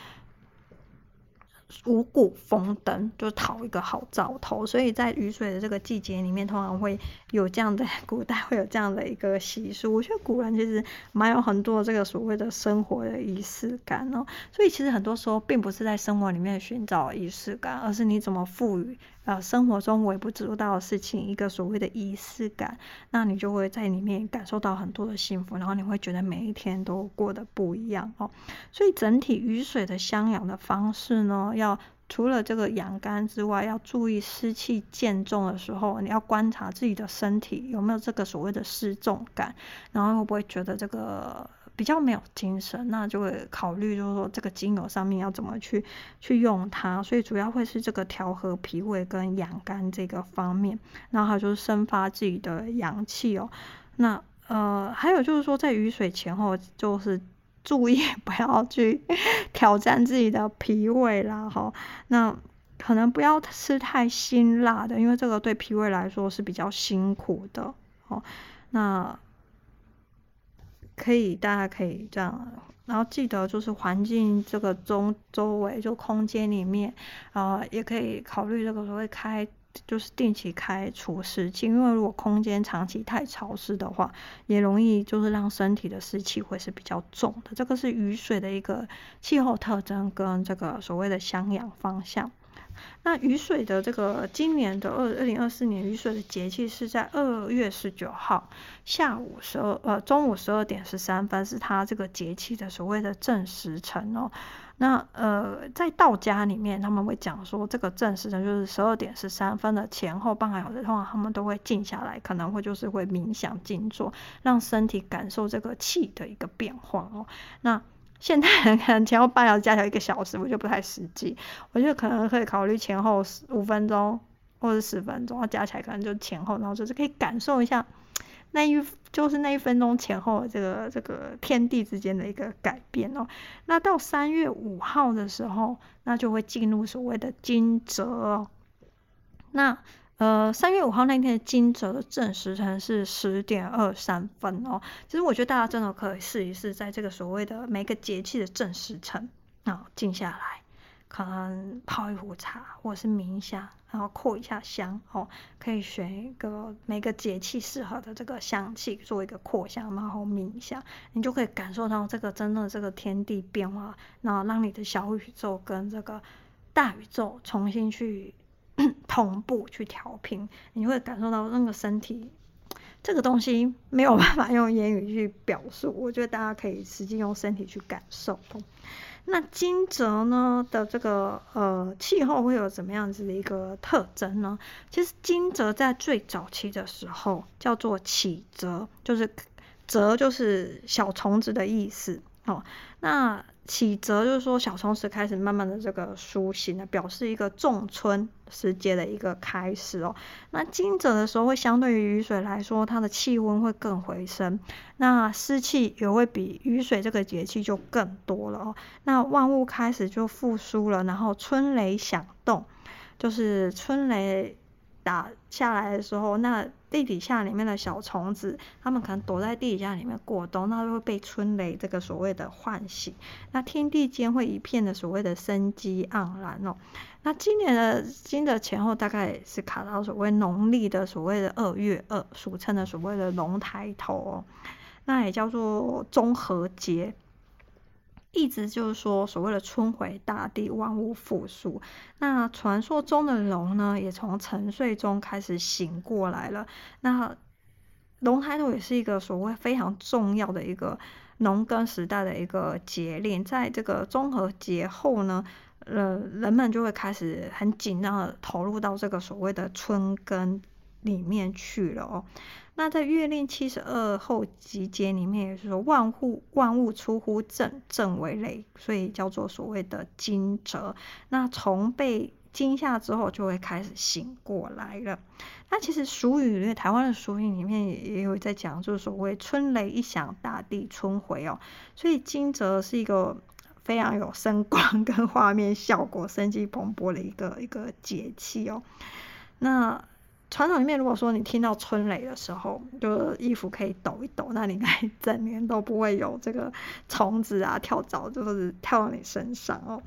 五谷丰登，就讨一个好兆头，所以在雨水的这个季节里面，通常会有这样的古代会有这样的一个习俗。我觉得古人其实蛮有很多这个所谓的生活的仪式感哦。所以其实很多时候并不是在生活里面寻找仪式感，而是你怎么赋予。呃，生活中微不足道的事情，一个所谓的仪式感，那你就会在里面感受到很多的幸福，然后你会觉得每一天都过得不一样哦。所以整体雨水的相养的方式呢，要除了这个养肝之外，要注意湿气渐重的时候，你要观察自己的身体有没有这个所谓的湿重感，然后会不会觉得这个。比较没有精神，那就会考虑，就是说这个精油上面要怎么去去用它，所以主要会是这个调和脾胃跟养肝这个方面，然后还有就是生发自己的阳气哦。那呃，还有就是说在雨水前后，就是注意 不要去 挑战自己的脾胃啦，哈。那可能不要吃太辛辣的，因为这个对脾胃来说是比较辛苦的哦。那。可以，大家可以这样，然后记得就是环境这个中周围就空间里面，呃，也可以考虑这个所谓开，就是定期开除湿气，因为如果空间长期太潮湿的话，也容易就是让身体的湿气会是比较重的。这个是雨水的一个气候特征跟这个所谓的相养方向。那雨水的这个今年的二二零二四年雨水的节气是在二月十九号下午十二呃中午十二点十三分，是它这个节气的所谓的正时辰哦。那呃在道家里面他们会讲说，这个正时辰就是十二点十三分的前后半个小时，通常他们都会静下来，可能会就是会冥想静坐，让身体感受这个气的一个变化哦。那现代人可能前后半小时加起来一个小时，我觉得不太实际。我觉得可能可以考虑前后十五分钟或者十分钟，加起来可能就前后，然后就是可以感受一下那一就是那一分钟前后这个这个天地之间的一个改变哦。那到三月五号的时候，那就会进入所谓的惊蛰哦。那呃，三月五号那天的惊蛰的正时辰是十点二三分哦。其实我觉得大家真的可以试一试，在这个所谓的每个节气的正时辰啊，静下来，可能泡一壶茶，或者是冥想，然后扩一下香哦。可以选一个每个节气适合的这个香气，做一个扩香，然后冥想，你就可以感受到这个真的这个天地变化，然后让你的小宇宙跟这个大宇宙重新去。同步去调频，你会感受到那个身体，这个东西没有办法用言语去表述。我觉得大家可以实际用身体去感受。那惊蛰呢的这个呃气候会有怎么样子的一个特征呢？其实惊蛰在最早期的时候叫做启蛰，就是蛰就是小虫子的意思哦。那喜泽就是说小虫子开始慢慢的这个苏醒了，表示一个仲春时节的一个开始哦。那惊蛰的时候会相对于雨水来说，它的气温会更回升，那湿气也会比雨水这个节气就更多了哦。那万物开始就复苏了，然后春雷响动，就是春雷。打下来的时候，那地底下里面的小虫子，它们可能躲在地底下里面过冬，那就会被春雷这个所谓的唤醒，那天地间会一片的所谓的生机盎然哦。那今年的新的前后大概是卡到所谓农历的所谓的二月二，俗称的所谓的龙抬头哦，那也叫做中和节。意思就是说，所谓的春回大地，万物复苏。那传说中的龙呢，也从沉睡中开始醒过来了。那龙抬头也是一个所谓非常重要的一个农耕时代的一个节令。在这个综合节后呢，呃，人们就会开始很紧张的投入到这个所谓的春耕里面去了哦。那在月令七十二候集节里面，也是说万物万物出乎震，震为雷，所以叫做所谓的惊蛰。那从被惊吓之后，就会开始醒过来了。那其实俗语，因为台湾的俗语里面也有在讲，就是所谓春雷一响，大地春回哦。所以惊蛰是一个非常有声光跟画面效果、生机蓬勃的一个一个节气哦。那传统里面，如果说你听到春雷的时候，就衣服可以抖一抖，那你应该整年都不会有这个虫子啊跳蚤，就是跳到你身上哦。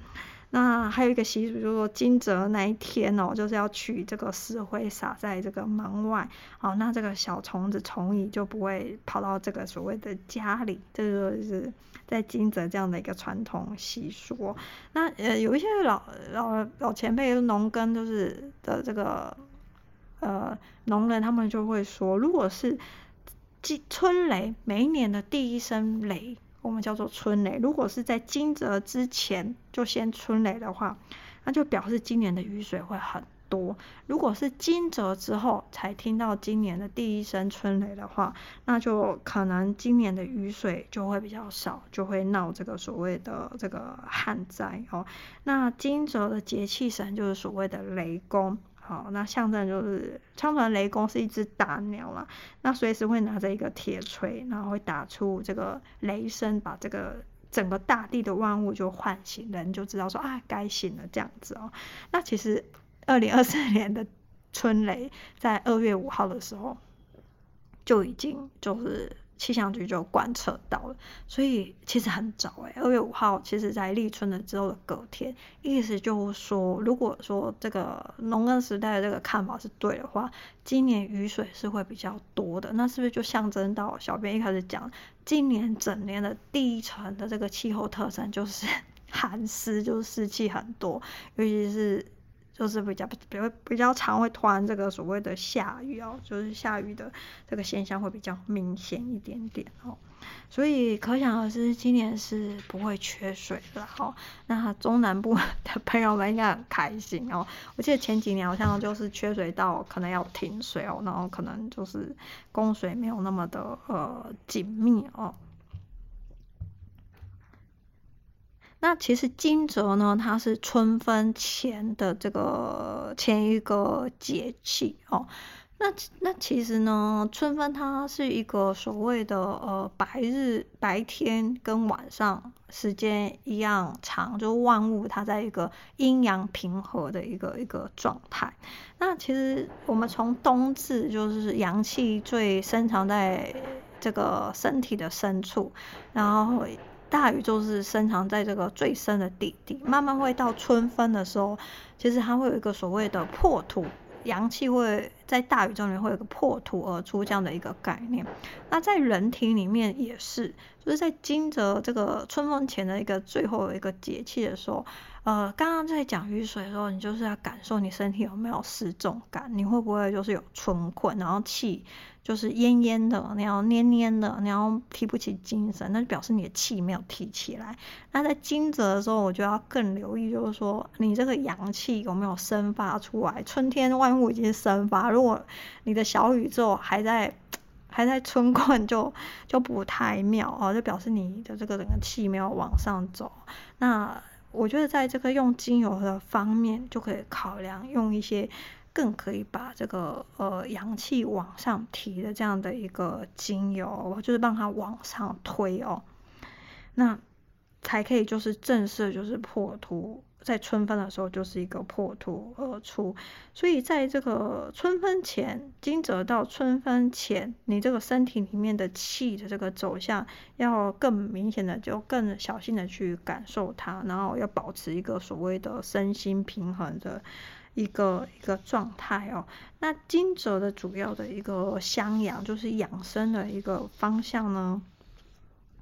那还有一个习俗，就是说惊蛰那一天哦，就是要取这个石灰撒在这个门外，哦，那这个小虫子虫蚁就不会跑到这个所谓的家里，这就是在惊蛰这样的一个传统习俗。那呃，有一些老老老前辈农耕就是的这个。呃，农人他们就会说，如果是春雷，每一年的第一声雷，我们叫做春雷。如果是在惊蛰之前就先春雷的话，那就表示今年的雨水会很多。如果是惊蛰之后才听到今年的第一声春雷的话，那就可能今年的雨水就会比较少，就会闹这个所谓的这个旱灾哦。那惊蛰的节气神就是所谓的雷公。好，那象征就是，相传雷公是一只大鸟啦，那随时会拿着一个铁锤，然后会打出这个雷声，把这个整个大地的万物就唤醒，人就知道说啊，该醒了这样子哦。那其实二零二四年的春雷在二月五号的时候就已经就是。气象局就观测到了，所以其实很早诶、二月五号，其实在立春了之后的隔天，意思就是说，如果说这个农耕时代的这个看法是对的话，今年雨水是会比较多的，那是不是就象征到小编一开始讲，今年整年的第一层的这个气候特征就是 寒湿，就是湿气很多，尤其是。就是比较比较比较常会突然这个所谓的下雨哦，就是下雨的这个现象会比较明显一点点哦，所以可想而知，今年是不会缺水的哦。那中南部 的朋友们应该很开心哦。我记得前几年好像就是缺水到可能要停水哦，然后可能就是供水没有那么的呃紧密哦。那其实惊蛰呢，它是春分前的这个前一个节气哦。那那其实呢，春分它是一个所谓的呃白日白天跟晚上时间一样长，就万物它在一个阴阳平和的一个一个状态。那其实我们从冬至就是阳气最深藏在这个身体的深处，然后。大宇宙是深藏在这个最深的地底，慢慢会到春分的时候，其实它会有一个所谓的破土，阳气会在大宇宙里面会有个破土而出这样的一个概念。那在人体里面也是，就是在惊蛰这个春分前的一个最后一个节气的时候。呃，刚刚在讲雨水的时候，你就是要感受你身体有没有失重感，你会不会就是有春困，然后气就是奄奄的，你要蔫蔫的，你要提不起精神，那就表示你的气没有提起来。那在惊蛰的时候，我就要更留意，就是说你这个阳气有没有生发出来。春天万物已经生发，如果你的小宇宙还在。还在春困就就不太妙哦，就表示你的这个整个气没有往上走。那我觉得在这个用精油的方面，就可以考量用一些更可以把这个呃阳气往上提的这样的一个精油，就是帮它往上推哦。那才可以就是正式就是破土。在春分的时候就是一个破土而出，所以在这个春分前，惊蛰到春分前，你这个身体里面的气的这个走向要更明显的，就更小心的去感受它，然后要保持一个所谓的身心平衡的一个一个状态哦。那惊蛰的主要的一个襄阳，就是养生的一个方向呢，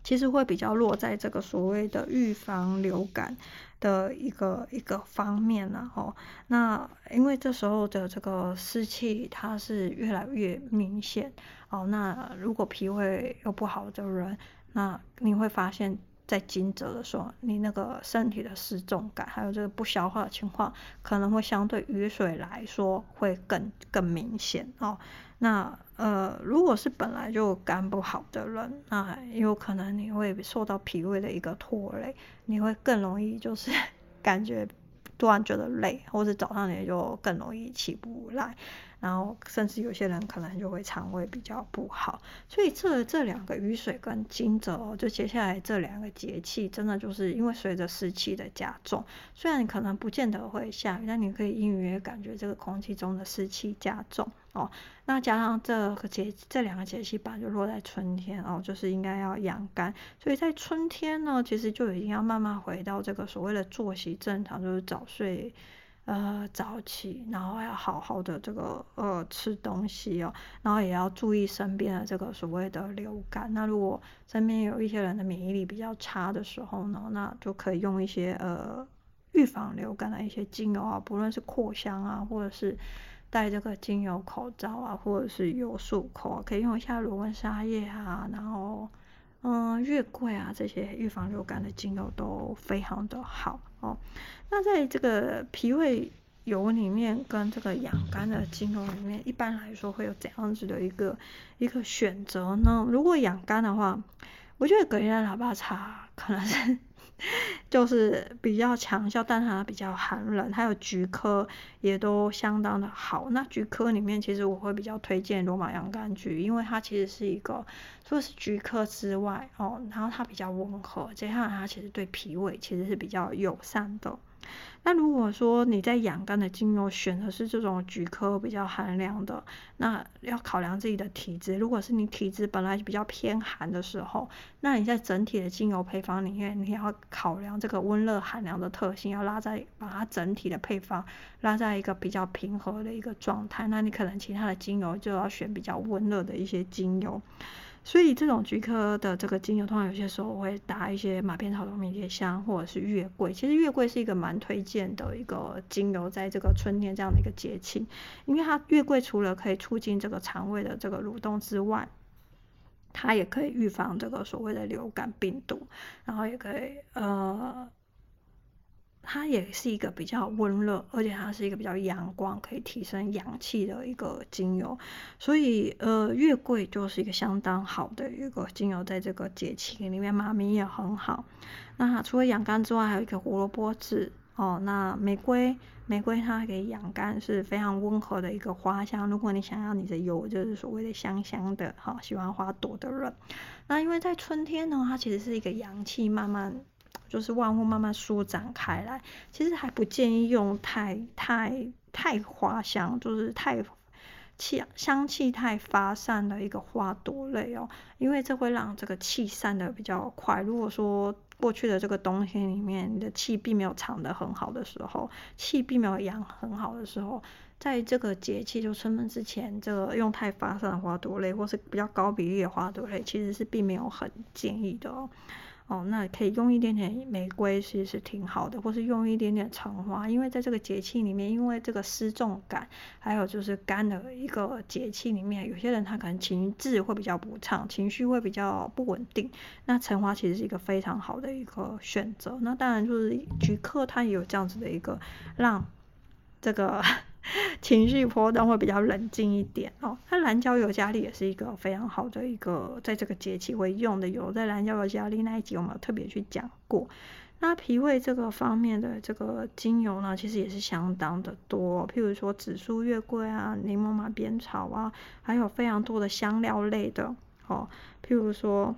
其实会比较落在这个所谓的预防流感的一个一个方面然后，那因为这时候的这个湿气它是越来越明显哦，那如果脾胃又不好的人，那你会发现在惊蛰的时候，你那个身体的失重感，还有这个不消化的情况，可能会相对雨水来说会更更明显哦。那呃，如果是本来就肝不好的人，那有可能你会受到脾胃的一个拖累，你会更容易就是 感觉突然觉得累，或者早上你就更容易起不来。然后甚至有些人可能就会肠胃比较不好，所以这这两个雨水跟惊蛰哦，就接下来这两个节气，真的就是因为随着湿气的加重，虽然可能不见得会下雨，但你可以隐约感觉这个空气中的湿气加重哦。那加上这个节这两个节气吧，就落在春天哦，就是应该要养肝，所以在春天呢，其实就已经要慢慢回到这个所谓的作息正常，就是早睡。呃，早起，然后要好好的这个呃吃东西哦，然后也要注意身边的这个所谓的流感。那如果身边有一些人的免疫力比较差的时候呢，那就可以用一些呃预防流感的一些精油啊，不论是扩香啊，或者是戴这个精油口罩啊，或者是有漱口啊，可以用一下罗文莎叶啊，然后。嗯，月桂啊，这些预防流感的精油都非常的好哦。那在这个脾胃油里面跟这个养肝的精油里面，一般来说会有怎样子的一个一个选择呢？如果养肝的话，我觉得隔夜喇叭茶可能是。就是比较强效，但它比较寒冷，还有菊科也都相当的好。那菊科里面，其实我会比较推荐罗马洋甘菊，因为它其实是一个，除了是菊科之外哦，然后它比较温和，接下来它其实对脾胃其实是比较友善的。那如果说你在养肝的精油选的是这种菊科比较寒凉的，那要考量自己的体质。如果是你体质本来比较偏寒的时候，那你在整体的精油配方里面，你要考量这个温热寒凉的特性，要拉在把它整体的配方拉在一个比较平和的一个状态。那你可能其他的精油就要选比较温热的一些精油。所以这种菊科的这个精油，通常有些时候我会搭一些马鞭草的迷迭香，或者是月桂。其实月桂是一个蛮推荐的一个精油，在这个春天这样的一个节气，因为它月桂除了可以促进这个肠胃的这个蠕动之外，它也可以预防这个所谓的流感病毒，然后也可以呃。它也是一个比较温热，而且它是一个比较阳光，可以提升阳气的一个精油。所以，呃，月桂就是一个相当好的一个精油，在这个节气里面，妈咪也很好。那除了养肝之外，还有一个胡萝卜籽哦。那玫瑰，玫瑰它可以养肝，是非常温和的一个花香。如果你想要你的油就是所谓的香香的，哈、喜欢花朵的人，那因为在春天呢，它其实是一个阳气慢慢。就是万物慢慢舒展开来，其实还不建议用太太太花香，就是太气香气太发散的一个花朵类哦，因为这会让这个气散得比较快。如果说过去的这个冬天里面，你的气并没有藏得很好的时候，气并没有养很好的时候，在这个节气就春分之前，这个用太发散的花朵类，或是比较高比例的花朵类，其实是并没有很建议的哦。哦，那可以用一点点玫瑰，其实是挺好的，或是用一点点橙花，因为在这个节气里面，因为这个失重感，还有就是干的一个节气里面，有些人他可能情志会比较不畅，情绪会比较不稳定，那橙花其实是一个非常好的一个选择。那当然就是菊科，它也有这样子的一个让这个 情绪波动会比较冷静一点哦。那蓝椒油加利也是一个非常好的一个在这个节气会用的油，在蓝椒油加利那一集我们有特别去讲过。那脾胃这个方面的这个精油呢，其实也是相当的多，譬如说紫苏、月桂啊、柠檬马鞭草啊，还有非常多的香料类的哦，譬如说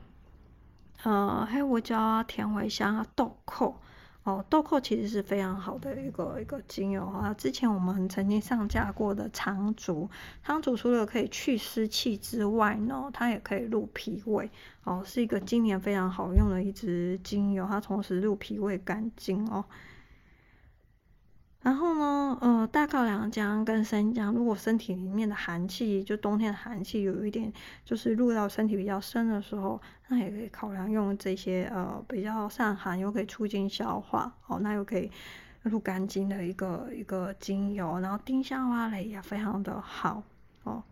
呃黑胡椒啊、甜茴香啊、豆蔻。哦，豆蔻其实是非常好的一个一个精油啊。之前我们曾经上架过的苍竹，苍竹除了可以去湿气之外呢，它也可以入脾胃。哦，是一个今年非常好用的一支精油，它同时入脾胃肝经哦。然后呢，呃，大靠良姜跟生姜，如果身体里面的寒气，就冬天的寒气有一点，就是入到身体比较深的时候，那也可以考量用这些呃比较散寒又可以促进消化，哦，那又可以入肝经的一个一个精油。然后丁香花蕾也非常的好哦。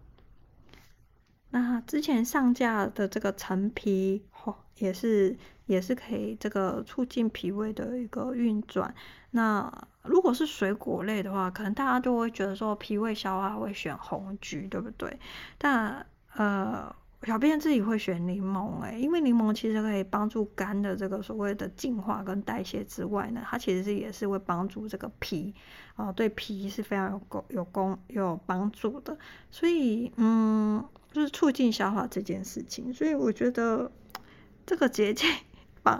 那之前上架的这个陈皮，哦，也是也是可以这个促进脾胃的一个运转。那如果是水果类的话，可能大家都会觉得说脾胃消化会选红橘，对不对？但呃，小编自己会选柠檬，诶，因为柠檬其实可以帮助肝的这个所谓的净化跟代谢之外呢，它其实是也是会帮助这个脾，啊、呃，对脾是非常有功有功有帮助的。所以嗯，就是促进消化这件事情，所以我觉得这个捷径。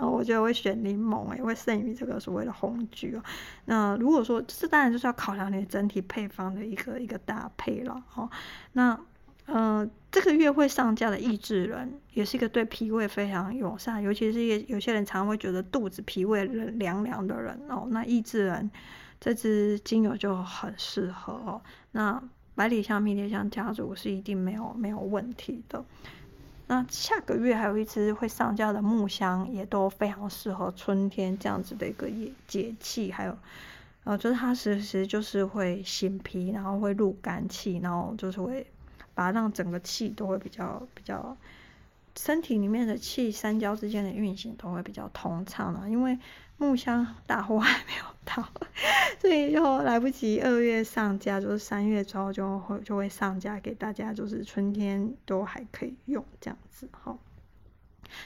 我觉得我会选柠檬，也会胜于这个所谓的红橘哦。那如果说这当然就是要考量你整体配方的一个一个搭配了哦。那呃，这个月会上架的益智仁，也是一个对脾胃非常友善，尤其是一有些人常会觉得肚子脾胃凉凉的人哦，那益智仁这支精油就很适合哦。那百里香、迷迭香家族是一定没有没有问题的。那下个月还有一支会上架的木香，也都非常适合春天这样子的一个节节气，还有，呃，就是它其实就是会醒脾，然后会入肝气，然后就是会把让整个气都会比较比较，身体里面的气三焦之间的运行都会比较通畅了，因为。木箱大货还没有到，所以就来不及二月上架，就是三月之后就会就会上架给大家，就是春天都还可以用这样子哈。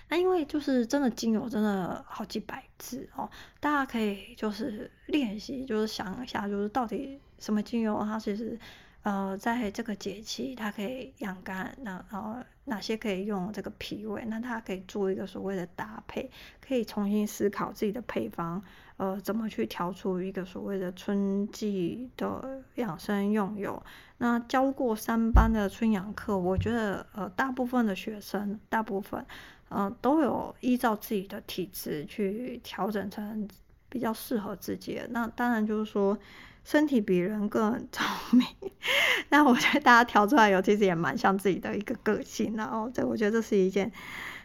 那因为就是真的精油真的好几百支哦，大家可以就是练习，就是想一下，就是到底什么精油它其实。呃，在这个节气，它可以养肝，那呃哪些可以用这个脾胃？那它可以做一个所谓的搭配，可以重新思考自己的配方，呃，怎么去调出一个所谓的春季的养生用油？那教过三班的春养课，我觉得呃，大部分的学生，大部分呃，都有依照自己的体质去调整成比较适合自己的。那当然就是说。身体比人更 聪明，那我觉得大家调出来油其实也蛮像自己的一个个性，然后这我觉得这是一件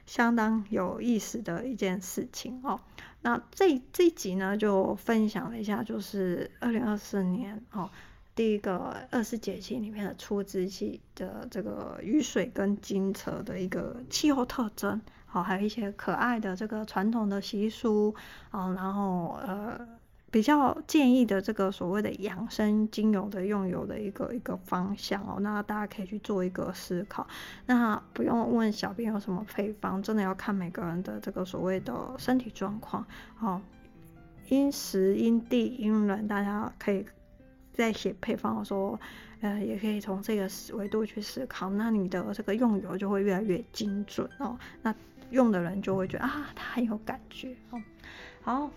相当有意思的一件事情哦。那这这一集呢，就分享了一下，就是二零二四年哦，第一个二十四节气里面的初之气的这个雨水跟金泽的一个气候特征，好，还有一些可爱的这个传统的习俗，哦，然后呃。比较建议的这个所谓的养生精油的用油的一个一个方向哦，那大家可以去做一个思考。那不用问小编有什么配方，真的要看每个人的这个所谓的身体状况哦，因时因地因人，大家可以在写配方的时候，呃，也可以从这个维度去思考。那你的这个用油就会越来越精准哦，那用的人就会觉得啊，他很有感觉哦，好。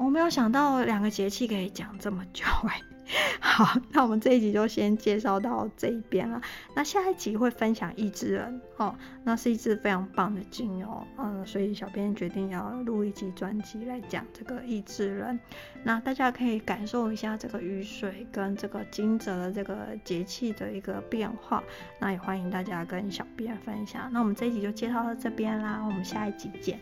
我没有想到两个节气可以讲这么久哎，好，那我们这一集就先介绍到这一边了。那下一集会分享益智仁哦，那是一支非常棒的精油，嗯，所以小编决定要录一集专辑来讲这个益智仁。那大家可以感受一下这个雨水跟这个金泽的这个节气的一个变化。那也欢迎大家跟小编分享。那我们这一集就介绍到这边啦，我们下一集见。